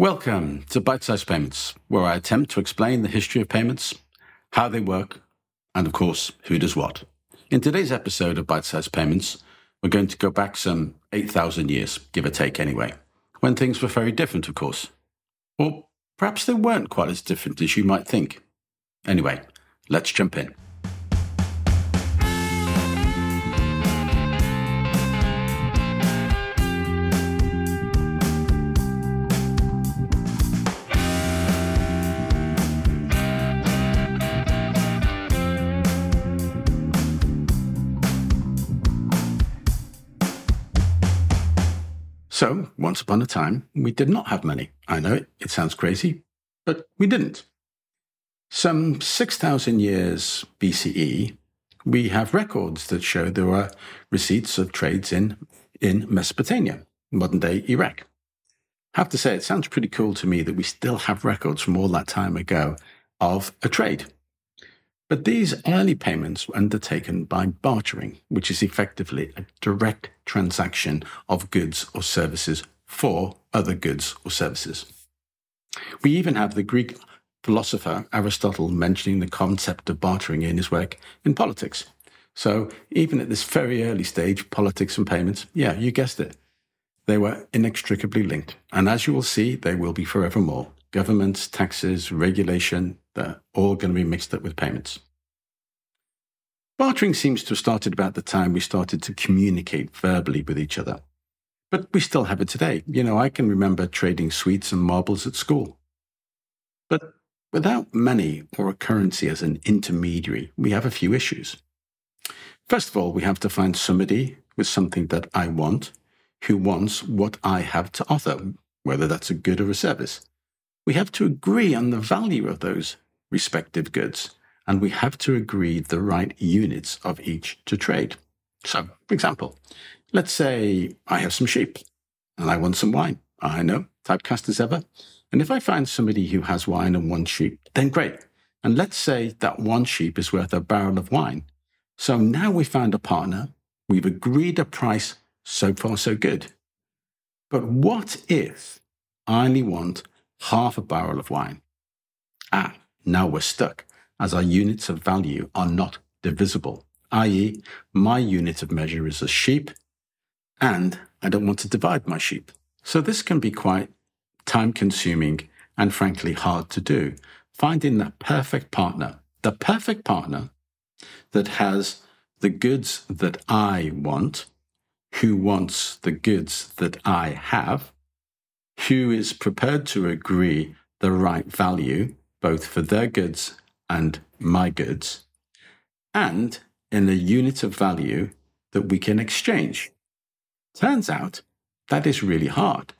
Welcome to Bite Size Payments, where I attempt to explain the history of payments, how they work, and of course, who does what. In today's episode of Bite Size Payments, we're going to go back some 8,000 years, give or take anyway, when things were very different, of course. Or perhaps they weren't quite as different as you might think. Anyway, let's jump in. So, once upon a time, we did not have money. I know it, it sounds crazy, but we didn't. Some 6,000 years BCE, we have records that show there were receipts of trades in, in Mesopotamia, modern day Iraq. I have to say, it sounds pretty cool to me that we still have records from all that time ago of a trade. But these early payments were undertaken by bartering, which is effectively a direct transaction of goods or services for other goods or services. We even have the Greek philosopher Aristotle mentioning the concept of bartering in his work in politics. So even at this very early stage, politics and payments, yeah, you guessed it, they were inextricably linked. And as you will see, they will be forevermore. Governments, taxes, regulation, they're all going to be mixed up with payments. Bartering seems to have started about the time we started to communicate verbally with each other. But we still have it today. You know, I can remember trading sweets and marbles at school. But without money or a currency as an intermediary, we have a few issues. First of all, we have to find somebody with something that I want who wants what I have to offer, whether that's a good or a service. We have to agree on the value of those respective goods, and we have to agree the right units of each to trade. So, for example, let's say I have some sheep and I want some wine. I know, typecast as ever. And if I find somebody who has wine and one sheep, then great. And let's say that one sheep is worth a barrel of wine. So now we found a partner. We've agreed a price. So far, so good. But what if I only want half a barrel of wine. Ah, now we're stuck, as our units of value are not divisible, i.e., my unit of measure is a sheep, and I don't want to divide my sheep. So this can be quite time consuming and frankly hard to do. Finding the perfect partner, the perfect partner that has the goods that I want, who wants the goods that I have, who is prepared to agree the right value, both for their goods and my goods, and in a unit of value that we can exchange. Turns out that is really hard.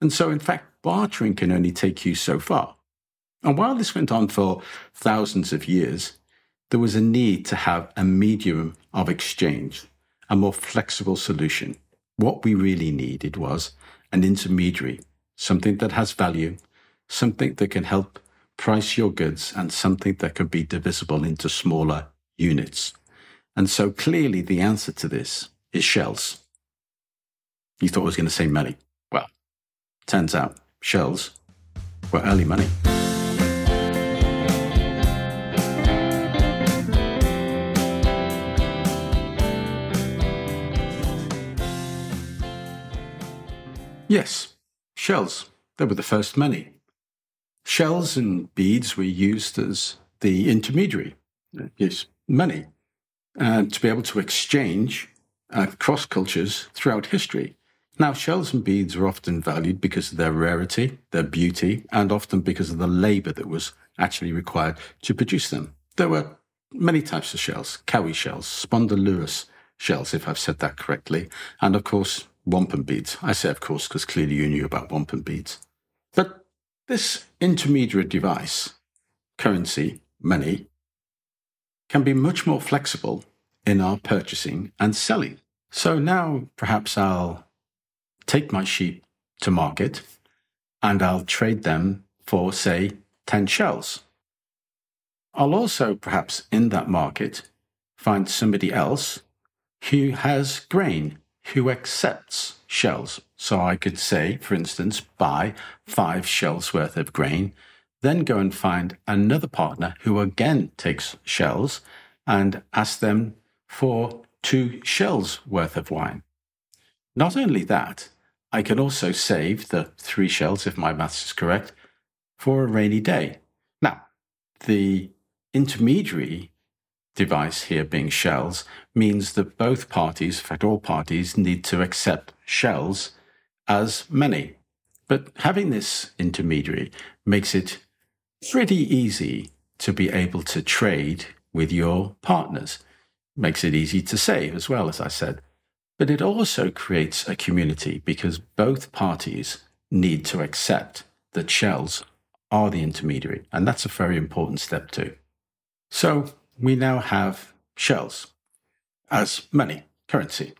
And so, in fact, bartering can only take you so far. And while this went on for thousands of years, there was a need to have a medium of exchange, a more flexible solution. What we really needed was an intermediary something that has value, something that can help price your goods, and something that can be divisible into smaller units. And so clearly the answer to this is shells. You thought I was going to say money. Well, turns out shells were early money. Yes, Shells, they were the first money. Shells and beads were used as the intermediary, yes, money, and to be able to exchange uh, cross cultures throughout history. Now, shells and beads are often valued because of their rarity, their beauty, and often because of the labor that was actually required to produce them. There were many types of shells cowrie shells, spondylurus shells, if I've said that correctly, and of course, wampum beads. I say, of course, because clearly you knew about wampum beads. But this intermediate device, currency, money, can be much more flexible in our purchasing and selling. So now perhaps I'll take my sheep to market and I'll trade them for, say, 10 shells. I'll also perhaps in that market find somebody else who has grain who accepts shells. So I could say, for instance, buy five shells worth of grain, then go and find another partner who again takes shells and ask them for two shells worth of wine. Not only that, I can also save the three shells, if my maths is correct, for a rainy day. Now, the intermediary device here being shells means that both parties, in fact, all parties, need to accept shells as many. But having this intermediary makes it pretty easy to be able to trade with your partners. Makes it easy to save as well, as I said. But it also creates a community because both parties need to accept that shells are the intermediary. And that's a very important step too. So we now have shells as money, currency.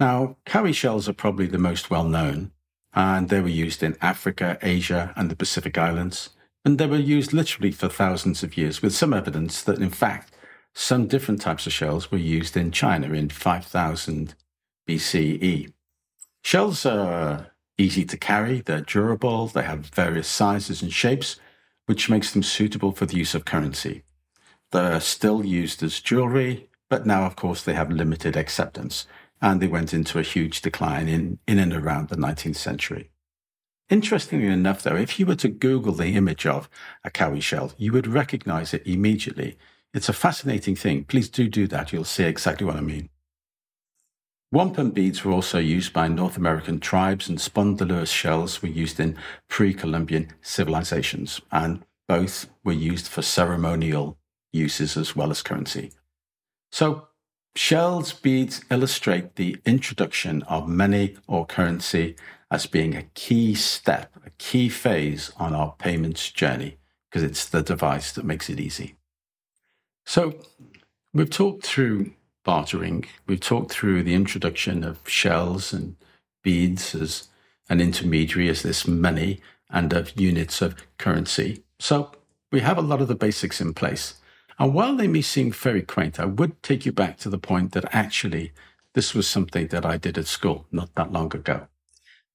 Now, cowrie shells are probably the most well known, and they were used in Africa, Asia, and the Pacific Islands. And they were used literally for thousands of years, with some evidence that, in fact, some different types of shells were used in China in 5000 BCE. Shells are easy to carry, they're durable, they have various sizes and shapes, which makes them suitable for the use of currency. They're still used as jewelry, but now, of course, they have limited acceptance, and they went into a huge decline in, in and around the 19th century. Interestingly enough, though, if you were to Google the image of a cowrie shell, you would recognize it immediately. It's a fascinating thing. Please do do that. You'll see exactly what I mean. Wampum beads were also used by North American tribes, and spondylus shells were used in pre Columbian civilizations, and both were used for ceremonial uses as well as currency. So, shells beads illustrate the introduction of money or currency as being a key step, a key phase on our payments journey, because it's the device that makes it easy. So, we've talked through bartering, we've talked through the introduction of shells and beads as an intermediary, as this money, and of units of currency. So, we have a lot of the basics in place. And while they may seem very quaint, I would take you back to the point that actually this was something that I did at school not that long ago.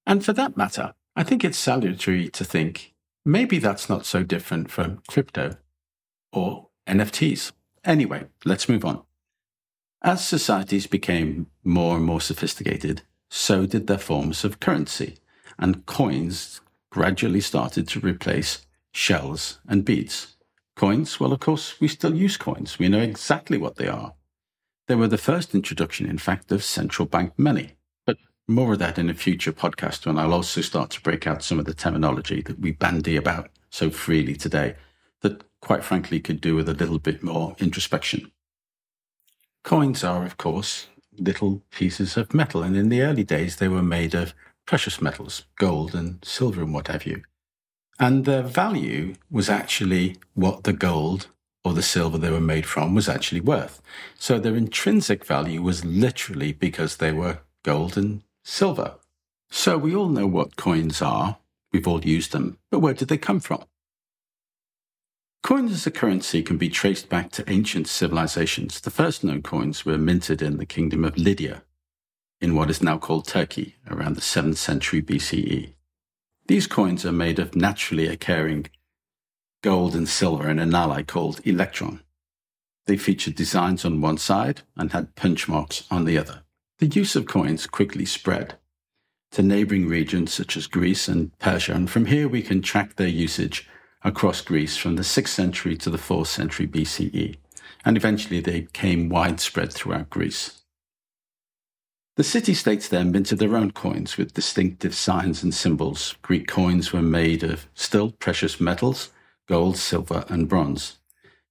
And for that matter, I think it's salutary to think maybe that's not so different from crypto or NFTs. Anyway, let's move on. As societies became more and more sophisticated, so did their forms of currency, and coins gradually started to replace shells and beads. Coins, well, of course, we still use coins. We know exactly what they are. They were the first introduction, in fact, of central bank money. But more of that in a future podcast when I'll also start to break out some of the terminology that we bandy about so freely today that, quite frankly, could do with a little bit more introspection. Coins are, of course, little pieces of metal, and in the early days they were made of precious metals, gold and silver and what have you. And their value was actually what the gold or the silver they were made from was actually worth. So their intrinsic value was literally because they were gold and silver. So we all know what coins are. We've all used them. But where did they come from? Coins as a currency can be traced back to ancient civilizations. The first known coins were minted in the kingdom of Lydia, in what is now called Turkey, around the 7th century BCE. These coins are made of naturally occurring gold and silver in an alloy called electrum. They featured designs on one side and had punch marks on the other. The use of coins quickly spread to neighboring regions such as Greece and Persia, and from here we can track their usage across Greece from the 6th century to the 4th century BCE, and eventually they became widespread throughout Greece. The city states then minted their own coins with distinctive signs and symbols. Greek coins were made of still precious metals, gold, silver, and bronze.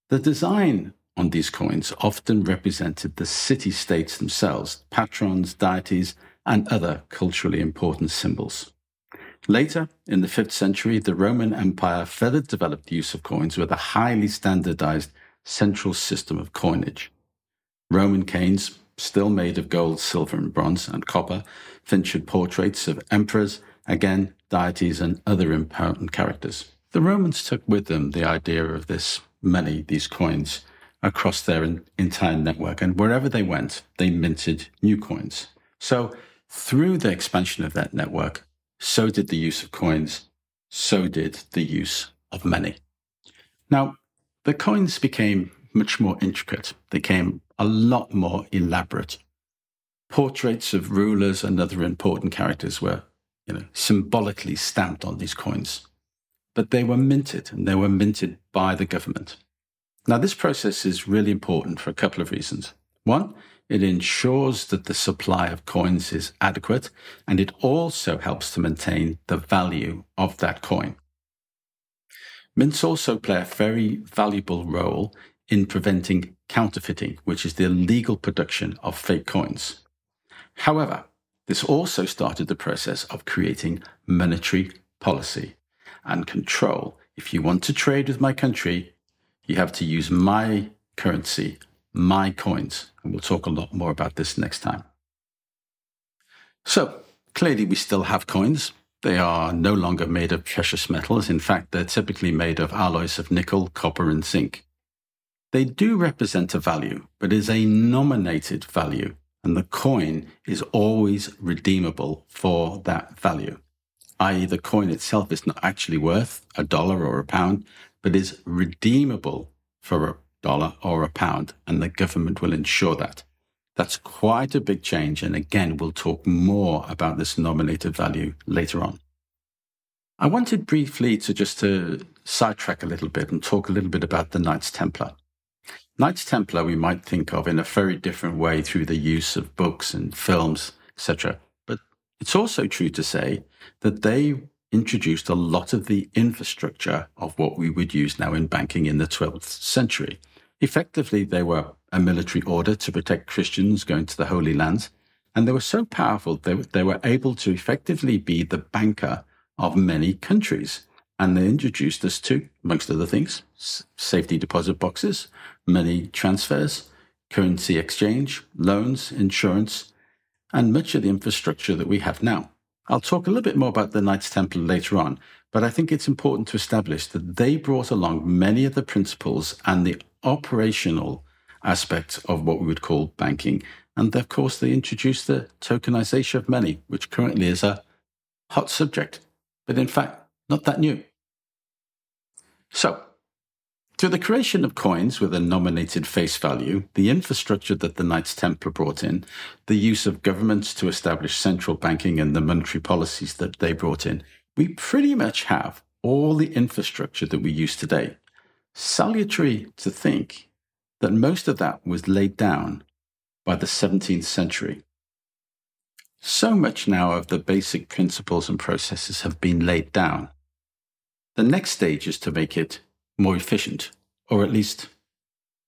The design on these coins often represented the city states themselves, patrons, deities, and other culturally important symbols. Later, in the 5th century, the Roman Empire further developed the use of coins with a highly standardized central system of coinage. Roman canes still made of gold, silver, and bronze, and copper, featured portraits of emperors, again, deities, and other important characters. The Romans took with them the idea of this money, these coins, across their entire network, and wherever they went, they minted new coins. So, through the expansion of that network, so did the use of coins, so did the use of money. Now, the coins became much more intricate, they became a lot more elaborate. Portraits of rulers and other important characters were you know, symbolically stamped on these coins. But they were minted, and they were minted by the government. Now, this process is really important for a couple of reasons. One, it ensures that the supply of coins is adequate, and it also helps to maintain the value of that coin. Mints also play a very valuable role in preventing counterfeiting, which is the illegal production of fake coins. However, this also started the process of creating monetary policy and control. If you want to trade with my country, you have to use my currency, my coins. And we'll talk a lot more about this next time. So, clearly, we still have coins. They are no longer made of precious metals. In fact, they're typically made of alloys of nickel, copper, and zinc. They do represent a value, but is a nominated value and the coin is always redeemable for that value, i.e., the coin itself is not actually worth a dollar or a pound, but is redeemable for a dollar or a pound, and the government will ensure that. That's quite a big change, and again, we'll talk more about this nominated value later on. I wanted briefly to just to sidetrack a little bit and talk a little bit about the Knights Templar. Knights Templar we might think of in a very different way through the use of books and films, etc. But it's also true to say that they introduced a lot of the infrastructure of what we would use now in banking in the 12th century. Effectively, they were a military order to protect Christians going to the Holy Lands, and they were so powerful they, they were able to effectively be the banker of many countries. And they introduced us to, amongst other things, safety deposit boxes, money transfers, currency exchange, loans, insurance, and much of the infrastructure that we have now. I'll talk a little bit more about the Knights Templar later on, but I think it's important to establish that they brought along many of the principles and the operational aspects of what we would call banking. And of course, they introduced the tokenization of money, which currently is a hot subject, but in fact, not that new. So, through the creation of coins with a nominated face value, the infrastructure that the Knights Templar brought in, the use of governments to establish central banking and the monetary policies that they brought in, we pretty much have all the infrastructure that we use today. Salutary to think that most of that was laid down by the 17th century. So much now of the basic principles and processes have been laid down. The next stage is to make it more efficient, or at least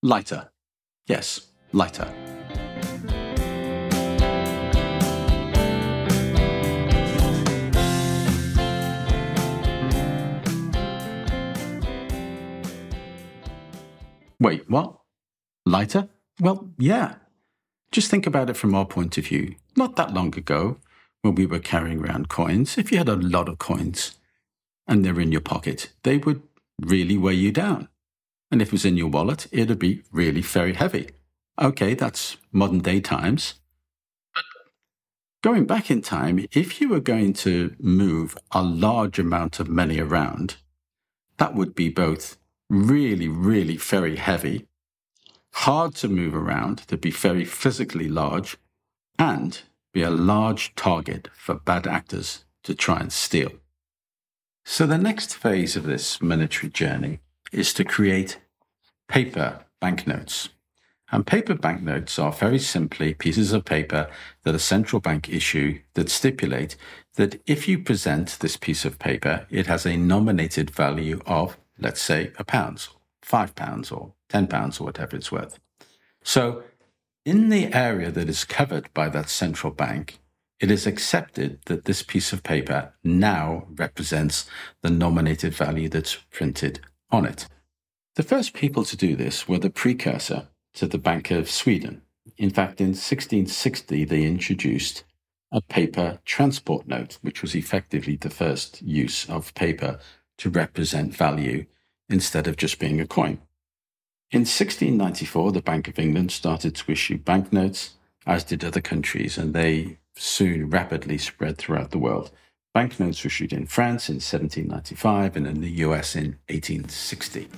lighter. Yes, lighter. Wait, what? Lighter? Well, yeah. Just think about it from our point of view. Not that long ago, when we were carrying around coins, if you had a lot of coins and they're in your pocket, they would really weigh you down. And if it was in your wallet, it'd be really very heavy. Okay, that's modern day times. But going back in time, if you were going to move a large amount of money around, that would be both really, really very heavy, hard to move around, to be very physically large, and be a large target for bad actors to try and steal. So the next phase of this monetary journey is to create paper banknotes. And paper banknotes are very simply pieces of paper that a central bank issue that stipulate that if you present this piece of paper, it has a nominated value of, let's say, a pound, five pounds, or ten pounds, or whatever it's worth. So in the area that is covered by that central bank, it is accepted that this piece of paper now represents the nominated value that's printed on it. The first people to do this were the precursor to the Bank of Sweden. In fact, in 1660, they introduced a paper transport note, which was effectively the first use of paper to represent value instead of just being a coin. In 1694, the Bank of England started to issue banknotes, as did other countries, and they soon rapidly spread throughout the world. Banknotes were issued in France in 1795 and in the US in 1860.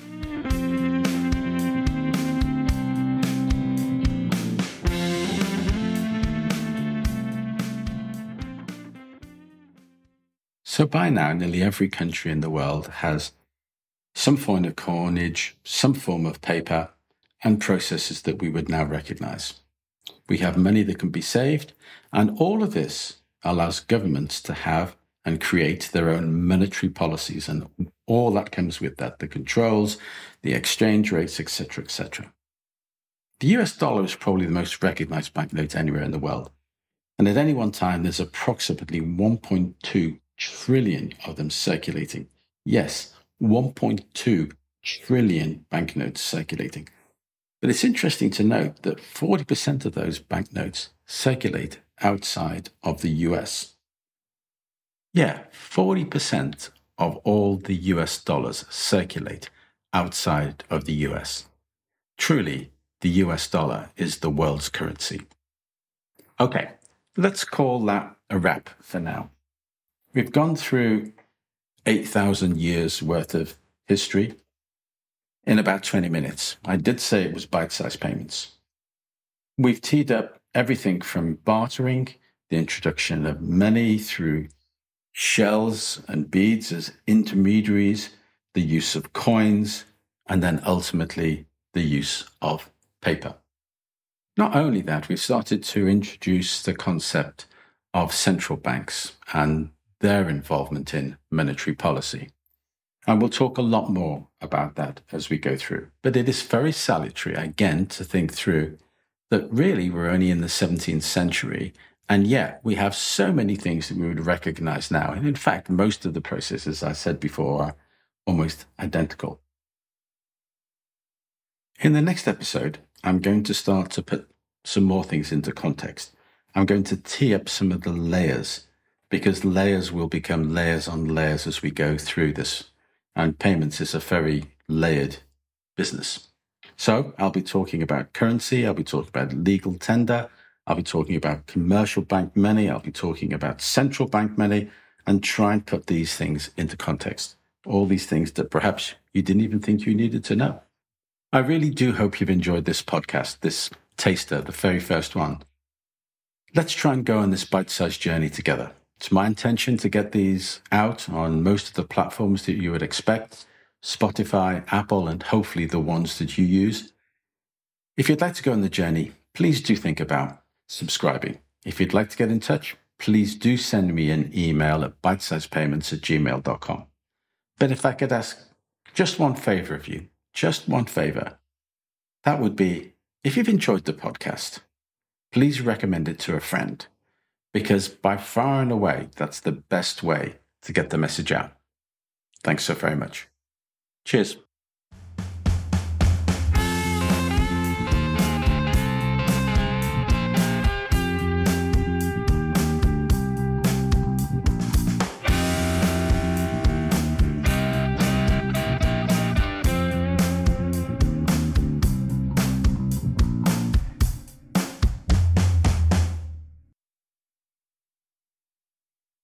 So by now, nearly every country in the world has some form of coinage, some form of paper, and processes that we would now recognize. We have money that can be saved, and all of this allows governments to have and create their own monetary policies and all that comes with that the controls, the exchange rates, etc., etc. The US dollar is probably the most recognized banknote anywhere in the world. And at any one time, there's approximately 1.2 trillion of them circulating. Yes, 1.2 trillion banknotes circulating. But it's interesting to note that 40% of those banknotes circulate outside of the US. Yeah, 40% of all the US dollars circulate outside of the US. Truly, the US dollar is the world's currency. Okay, let's call that a wrap for now. We've gone through 8,000 years worth of history in about 20 minutes. I did say it was bite sized payments. We've teed up everything from bartering, the introduction of money through shells and beads as intermediaries, the use of coins, and then ultimately the use of paper. Not only that, we've started to introduce the concept of central banks and their involvement in monetary policy. And we'll talk a lot more about that as we go through. But it is very salutary, again, to think through that really we're only in the 17th century. And yet we have so many things that we would recognize now. And in fact, most of the processes, I said before, are almost identical. In the next episode, I'm going to start to put some more things into context. I'm going to tee up some of the layers because layers will become layers on layers as we go through this. And payments is a very layered business. So I'll be talking about currency. I'll be talking about legal tender. I'll be talking about commercial bank money. I'll be talking about central bank money and try and put these things into context. All these things that perhaps you didn't even think you needed to know. I really do hope you've enjoyed this podcast, this taster, the very first one. Let's try and go on this bite sized journey together. It's my intention to get these out on most of the platforms that you would expect Spotify, Apple, and hopefully the ones that you use. If you'd like to go on the journey, please do think about subscribing. If you'd like to get in touch, please do send me an email at bitesizepayments at gmail.com. But if I could ask just one favor of you, just one favor, that would be if you've enjoyed the podcast, please recommend it to a friend because by far and away, that's the best way to get the message out. Thanks so very much. Cheers.